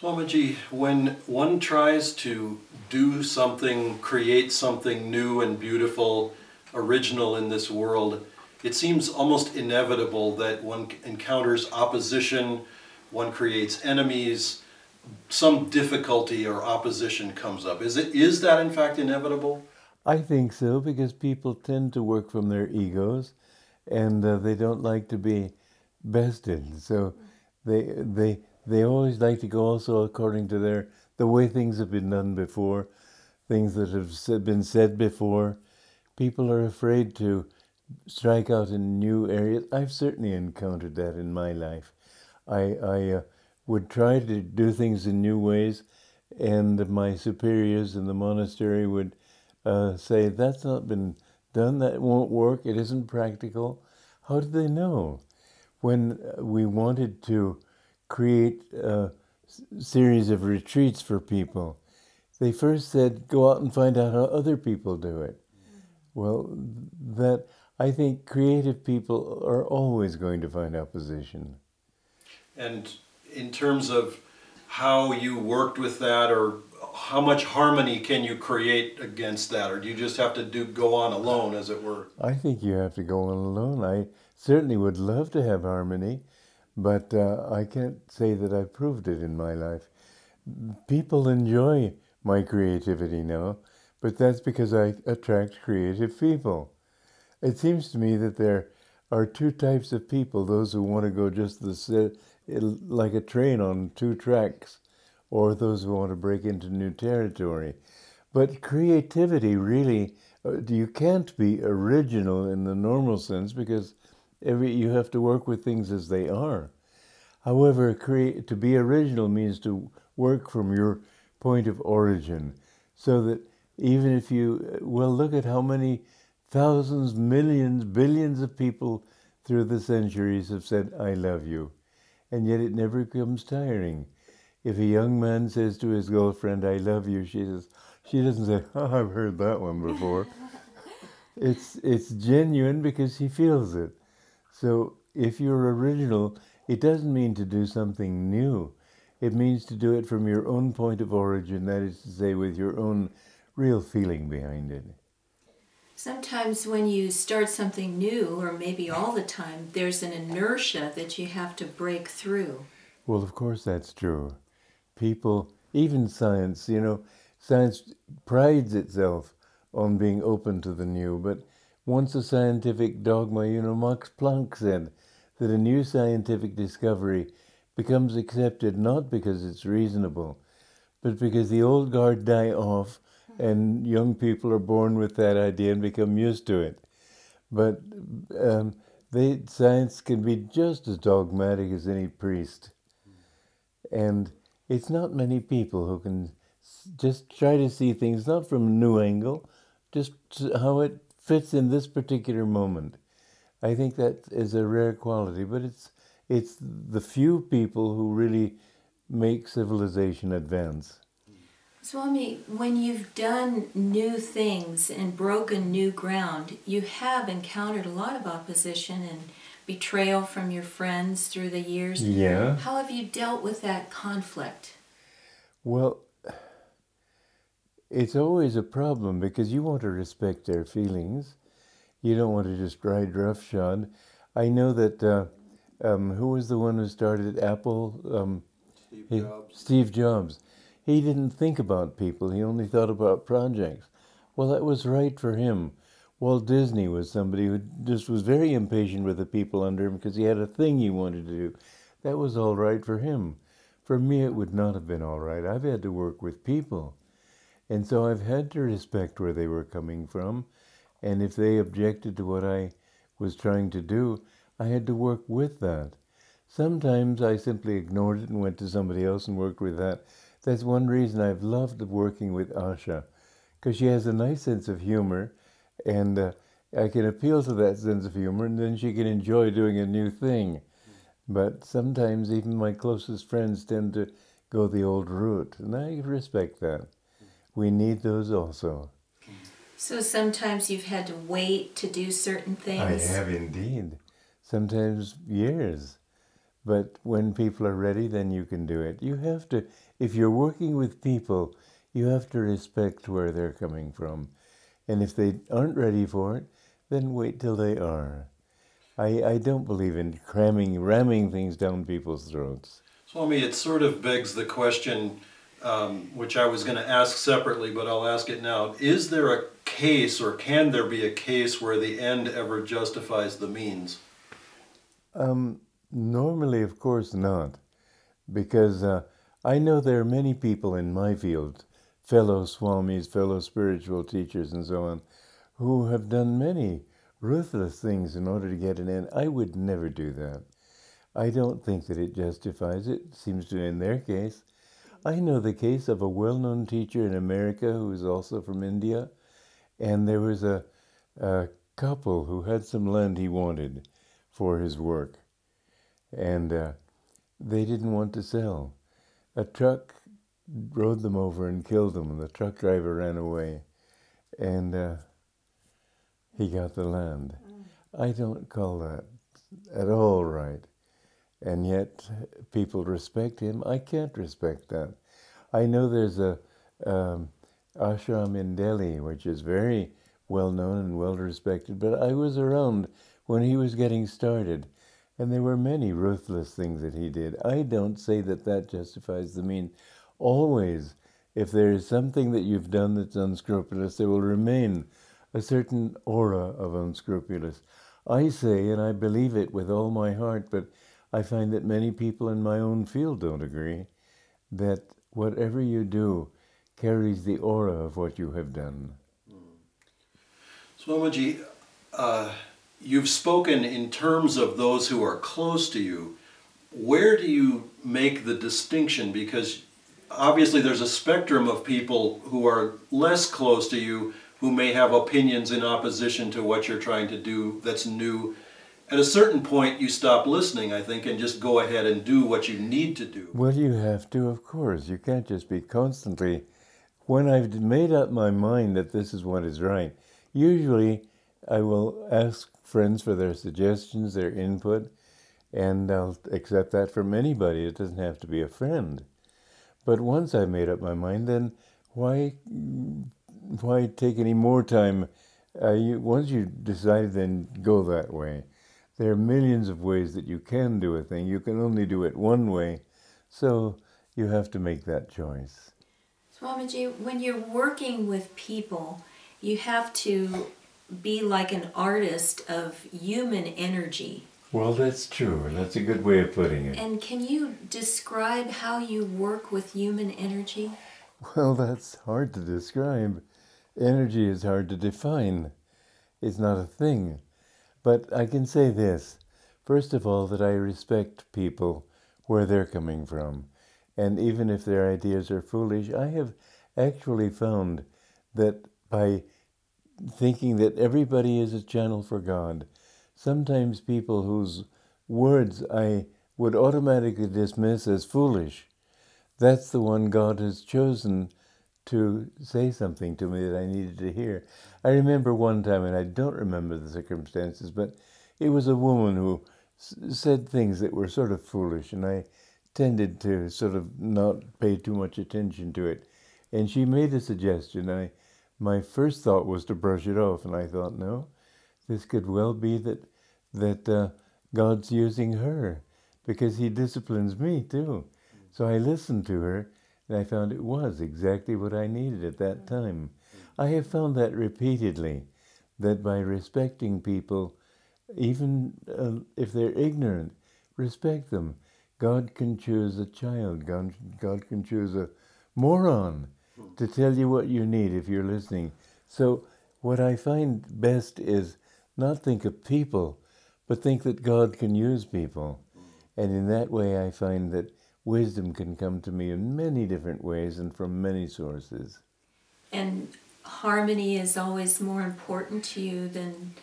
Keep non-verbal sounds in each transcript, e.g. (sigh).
Swamiji, when one tries to do something, create something new and beautiful, original in this world, it seems almost inevitable that one encounters opposition, one creates enemies, some difficulty or opposition comes up. Is it is that in fact inevitable? I think so because people tend to work from their egos, and uh, they don't like to be bested. So they they they always like to go also according to their the way things have been done before, things that have been said before. People are afraid to strike out in new areas. I've certainly encountered that in my life. I I uh, would try to do things in new ways, and my superiors in the monastery would uh, say that's not been done. That won't work. It isn't practical. How did they know? When we wanted to create a series of retreats for people, they first said, go out and find out how other people do it. Well, that I think creative people are always going to find opposition. And in terms of how you worked with that or how much harmony can you create against that? Or do you just have to do go on alone as it were? I think you have to go on alone. I certainly would love to have harmony but uh, i can't say that i've proved it in my life people enjoy my creativity now but that's because i attract creative people it seems to me that there are two types of people those who want to go just the like a train on two tracks or those who want to break into new territory. But creativity really, uh, you can't be original in the normal sense because every you have to work with things as they are. However, create, to be original means to work from your point of origin, so that even if you, well, look at how many thousands, millions, billions of people through the centuries have said, I love you. And yet it never becomes tiring. If a young man says to his girlfriend, I love you, she says, she doesn't say, oh, (laughs) I've heard that one before. (laughs) it's, it's genuine because he feels it. So if you're original, it doesn't mean to do something new. It means to do it from your own point of origin, that is to say, with your own real feeling behind it. Sometimes when you start something new, or maybe all the time, there's an inertia that you have to break through. Well, of course, that's true people, even science, you know, science prides itself on being open to the new. But once a scientific dogma, you know, Max Planck said that a new scientific discovery becomes accepted not because it's reasonable, but because the old guard die off and young people are born with that idea and become used to it. But um, they, science can be just as dogmatic as any priest. And it's not many people who can just try to see things not from a new angle, just how it fits in this particular moment. I think that is a rare quality, but it's it's the few people who really make civilization advance. Swami, when you've done new things and broken new ground, you have encountered a lot of opposition and betrayal from your friends through the years. Yeah. How have you dealt with that conflict? Well, it's always a problem because you want to respect their feelings. You don't want to just ride roughshod. I know that uh, um, who was the one who started Apple? Um, Steve Jobs. He, Steve Jobs. He didn't think about people. He only thought about projects. Well, that was right for him. Walt Disney was somebody who just was very impatient with the people under him because he had a thing he wanted to do. That was all right for him. For me, it would not have been all right. I've had to work with people. And so I've had to respect where they were coming from. And if they objected to what I was trying to do, I had to work with that. Sometimes I simply ignored it and went to somebody else and worked with that. That's one reason I've loved working with Asha, because she has a nice sense of humor and uh, I can appeal to that sense of humor, and then she can enjoy doing a new thing. But sometimes even my closest friends tend to go the old route, and I respect that. We need those also. So sometimes you've had to wait to do certain things. I have indeed. Sometimes years. But when people are ready, then you can do it. You have to, if you're working with people, you have to respect where they're coming from. And if they aren't ready for it, then wait till they are. I, I don't believe in cramming, ramming things down people's throats. Swami, it sort of begs the question, um, which I was going to ask separately, but I'll ask it now. Is there a case, or can there be a case, where the end ever justifies the means? Um, normally, of course, not. Because uh, I know there are many people in my field, fellow swamis, fellow spiritual teachers, and so on, who have done many ruthless things in order to get an end. I would never do that. I don't think that it justifies it. Seems to in their case. I know the case of a well-known teacher in America who is also from India, and there was a, a couple who had some land he wanted for his work, and uh, they didn't want to sell. A truck rode them over and killed them, and the truck driver ran away, and uh, he got the land. I don't call that at all right. And yet people respect him. I can't respect that. I know there's a um, ashram in Delhi, which is very well known and well respected, but I was around when he was getting started, and there were many ruthless things that he did. I don't say that that justifies the mean. Always, if there is something that you've done that's unscrupulous, there will remain a certain aura of unscrupulous. I say, and I believe it with all my heart, but I find that many people in my own field don't agree, that whatever you do carries the aura of what you have done. Swamiji, uh, you've spoken in terms of those who are close to you. Where do you make the distinction? Because obviously there's a spectrum of people who are less close to you who may have opinions in opposition to what you're trying to do that's new. At a certain point, you stop listening, I think, and just go ahead and do what you need to do. Well, you have to, of course. You can't just be constantly. When I've made up my mind that this is what is right, usually I will ask friends for their suggestions, their input, and I'll accept that from anybody. It doesn't have to be a friend. But once I've made up my mind, then why why take any more time? Uh, you, once you decide, then go that way. There are millions of ways that you can do a thing. You can only do it one way, so you have to make that choice. Swamiji, when you're working with people, you have to be like an artist of human energy. Well, that's true. That's a good way of putting it. And can you describe how you work with human energy? Well, that's hard to describe. Energy is hard to define. It's not a thing. But I can say this first of all, that I respect people where they're coming from. And even if their ideas are foolish, I have actually found that by thinking that everybody is a channel for God, sometimes people whose words I would automatically dismiss as foolish, that's the one God has chosen to say something to me that I needed to hear. I remember one time, and I don't remember the circumstances, but it was a woman who s- said things that were sort of foolish, and I tended to sort of not pay too much attention to it. And she made a suggestion. I, my first thought was to brush it off, and I thought, no, this could well be that that uh, God's using her because He disciplines me too. So I listened to her, and I found it was exactly what I needed at that time. I have found that repeatedly, that by respecting people, even uh, if they're ignorant, respect them. God can choose a child, God, God can choose a moron to tell you what you need if you're listening. So, what I find best is not think of people, but think that God can use people. And in that way, I find that wisdom can come to me in many different ways and from many sources. And harmony is always more important to you than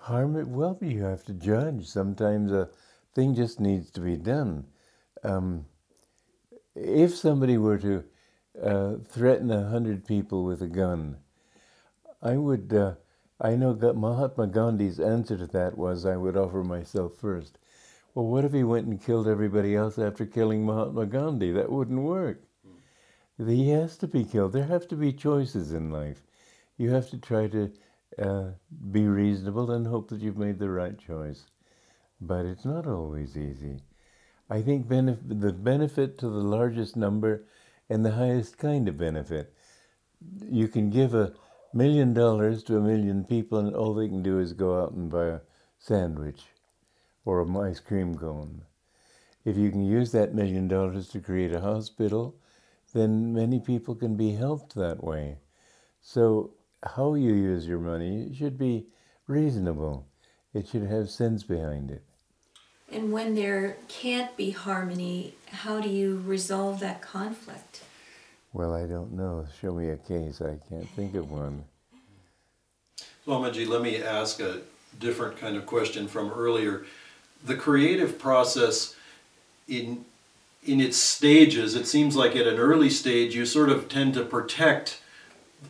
Harm, well, you have to judge. Sometimes a thing just needs to be done. Um, if somebody were to uh, threaten a hundred people with a gun, I would. Uh, I know that Mahatma Gandhi's answer to that was, "I would offer myself first." Well, what if he went and killed everybody else after killing Mahatma Gandhi? That wouldn't work. He has to be killed. There have to be choices in life. You have to try to uh, be reasonable and hope that you've made the right choice. But it's not always easy. I think benef- the benefit to the largest number and the highest kind of benefit. You can give a million dollars to a million people, and all they can do is go out and buy a sandwich or an ice cream cone. If you can use that million dollars to create a hospital, then many people can be helped that way. So, how you use your money should be reasonable, it should have sense behind it. And when there can't be harmony, how do you resolve that conflict? Well, I don't know. Show me a case. I can't think of one. Swamiji, let me ask a different kind of question from earlier. The creative process in in its stages, it seems like at an early stage you sort of tend to protect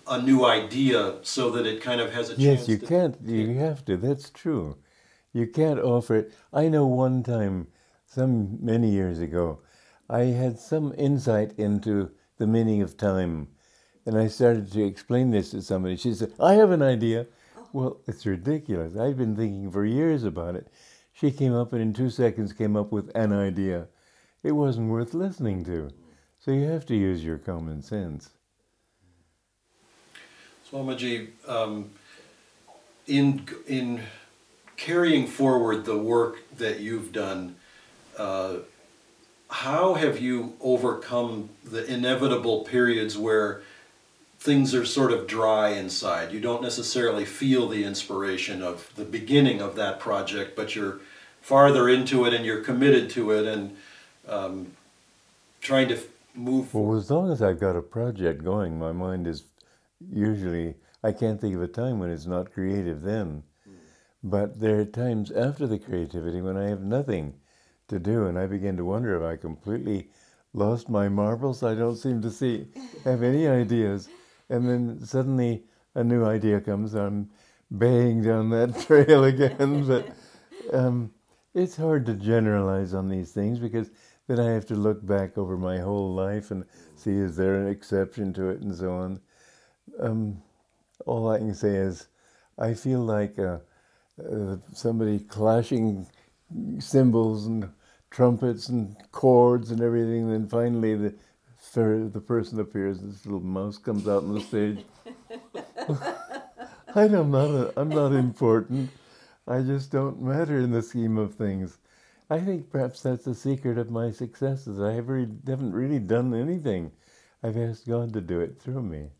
a new idea so that it kind of has a chance Yes, you to can't. You have to. That's true. You can't offer it. I know one time, some many years ago, I had some insight into the meaning of time. And I started to explain this to somebody. She said, I have an idea. Oh. Well, it's ridiculous. I've been thinking for years about it. She came up and in two seconds came up with an idea. It wasn't worth listening to. So you have to use your common sense. Swamiji, um, in in carrying forward the work that you've done, uh, how have you overcome the inevitable periods where things are sort of dry inside? You don't necessarily feel the inspiration of the beginning of that project, but you're farther into it and you're committed to it and um, trying to f- move forward. Well, as long as I've got a project going, my mind is usually, I can't think of a time when it's not creative then. But there are times after the creativity when I have nothing to do and I begin to wonder if I completely lost my marbles. I don't seem to see, have any ideas. And then suddenly a new idea comes. I'm baying down that (laughs) trail again. But um, it's hard to generalize on these things because then I have to look back over my whole life and see is there an exception to it and so on. Um, all I can say is I feel like uh, uh, somebody clashing cymbals and trumpets and chords and everything. Then finally the the person appears. This little mouse comes out on the stage. (laughs) I'm not. A, I'm not important. I just don't matter in the scheme of things. I think perhaps that's the secret of my successes. I haven't really done anything. I've asked God to do it through me.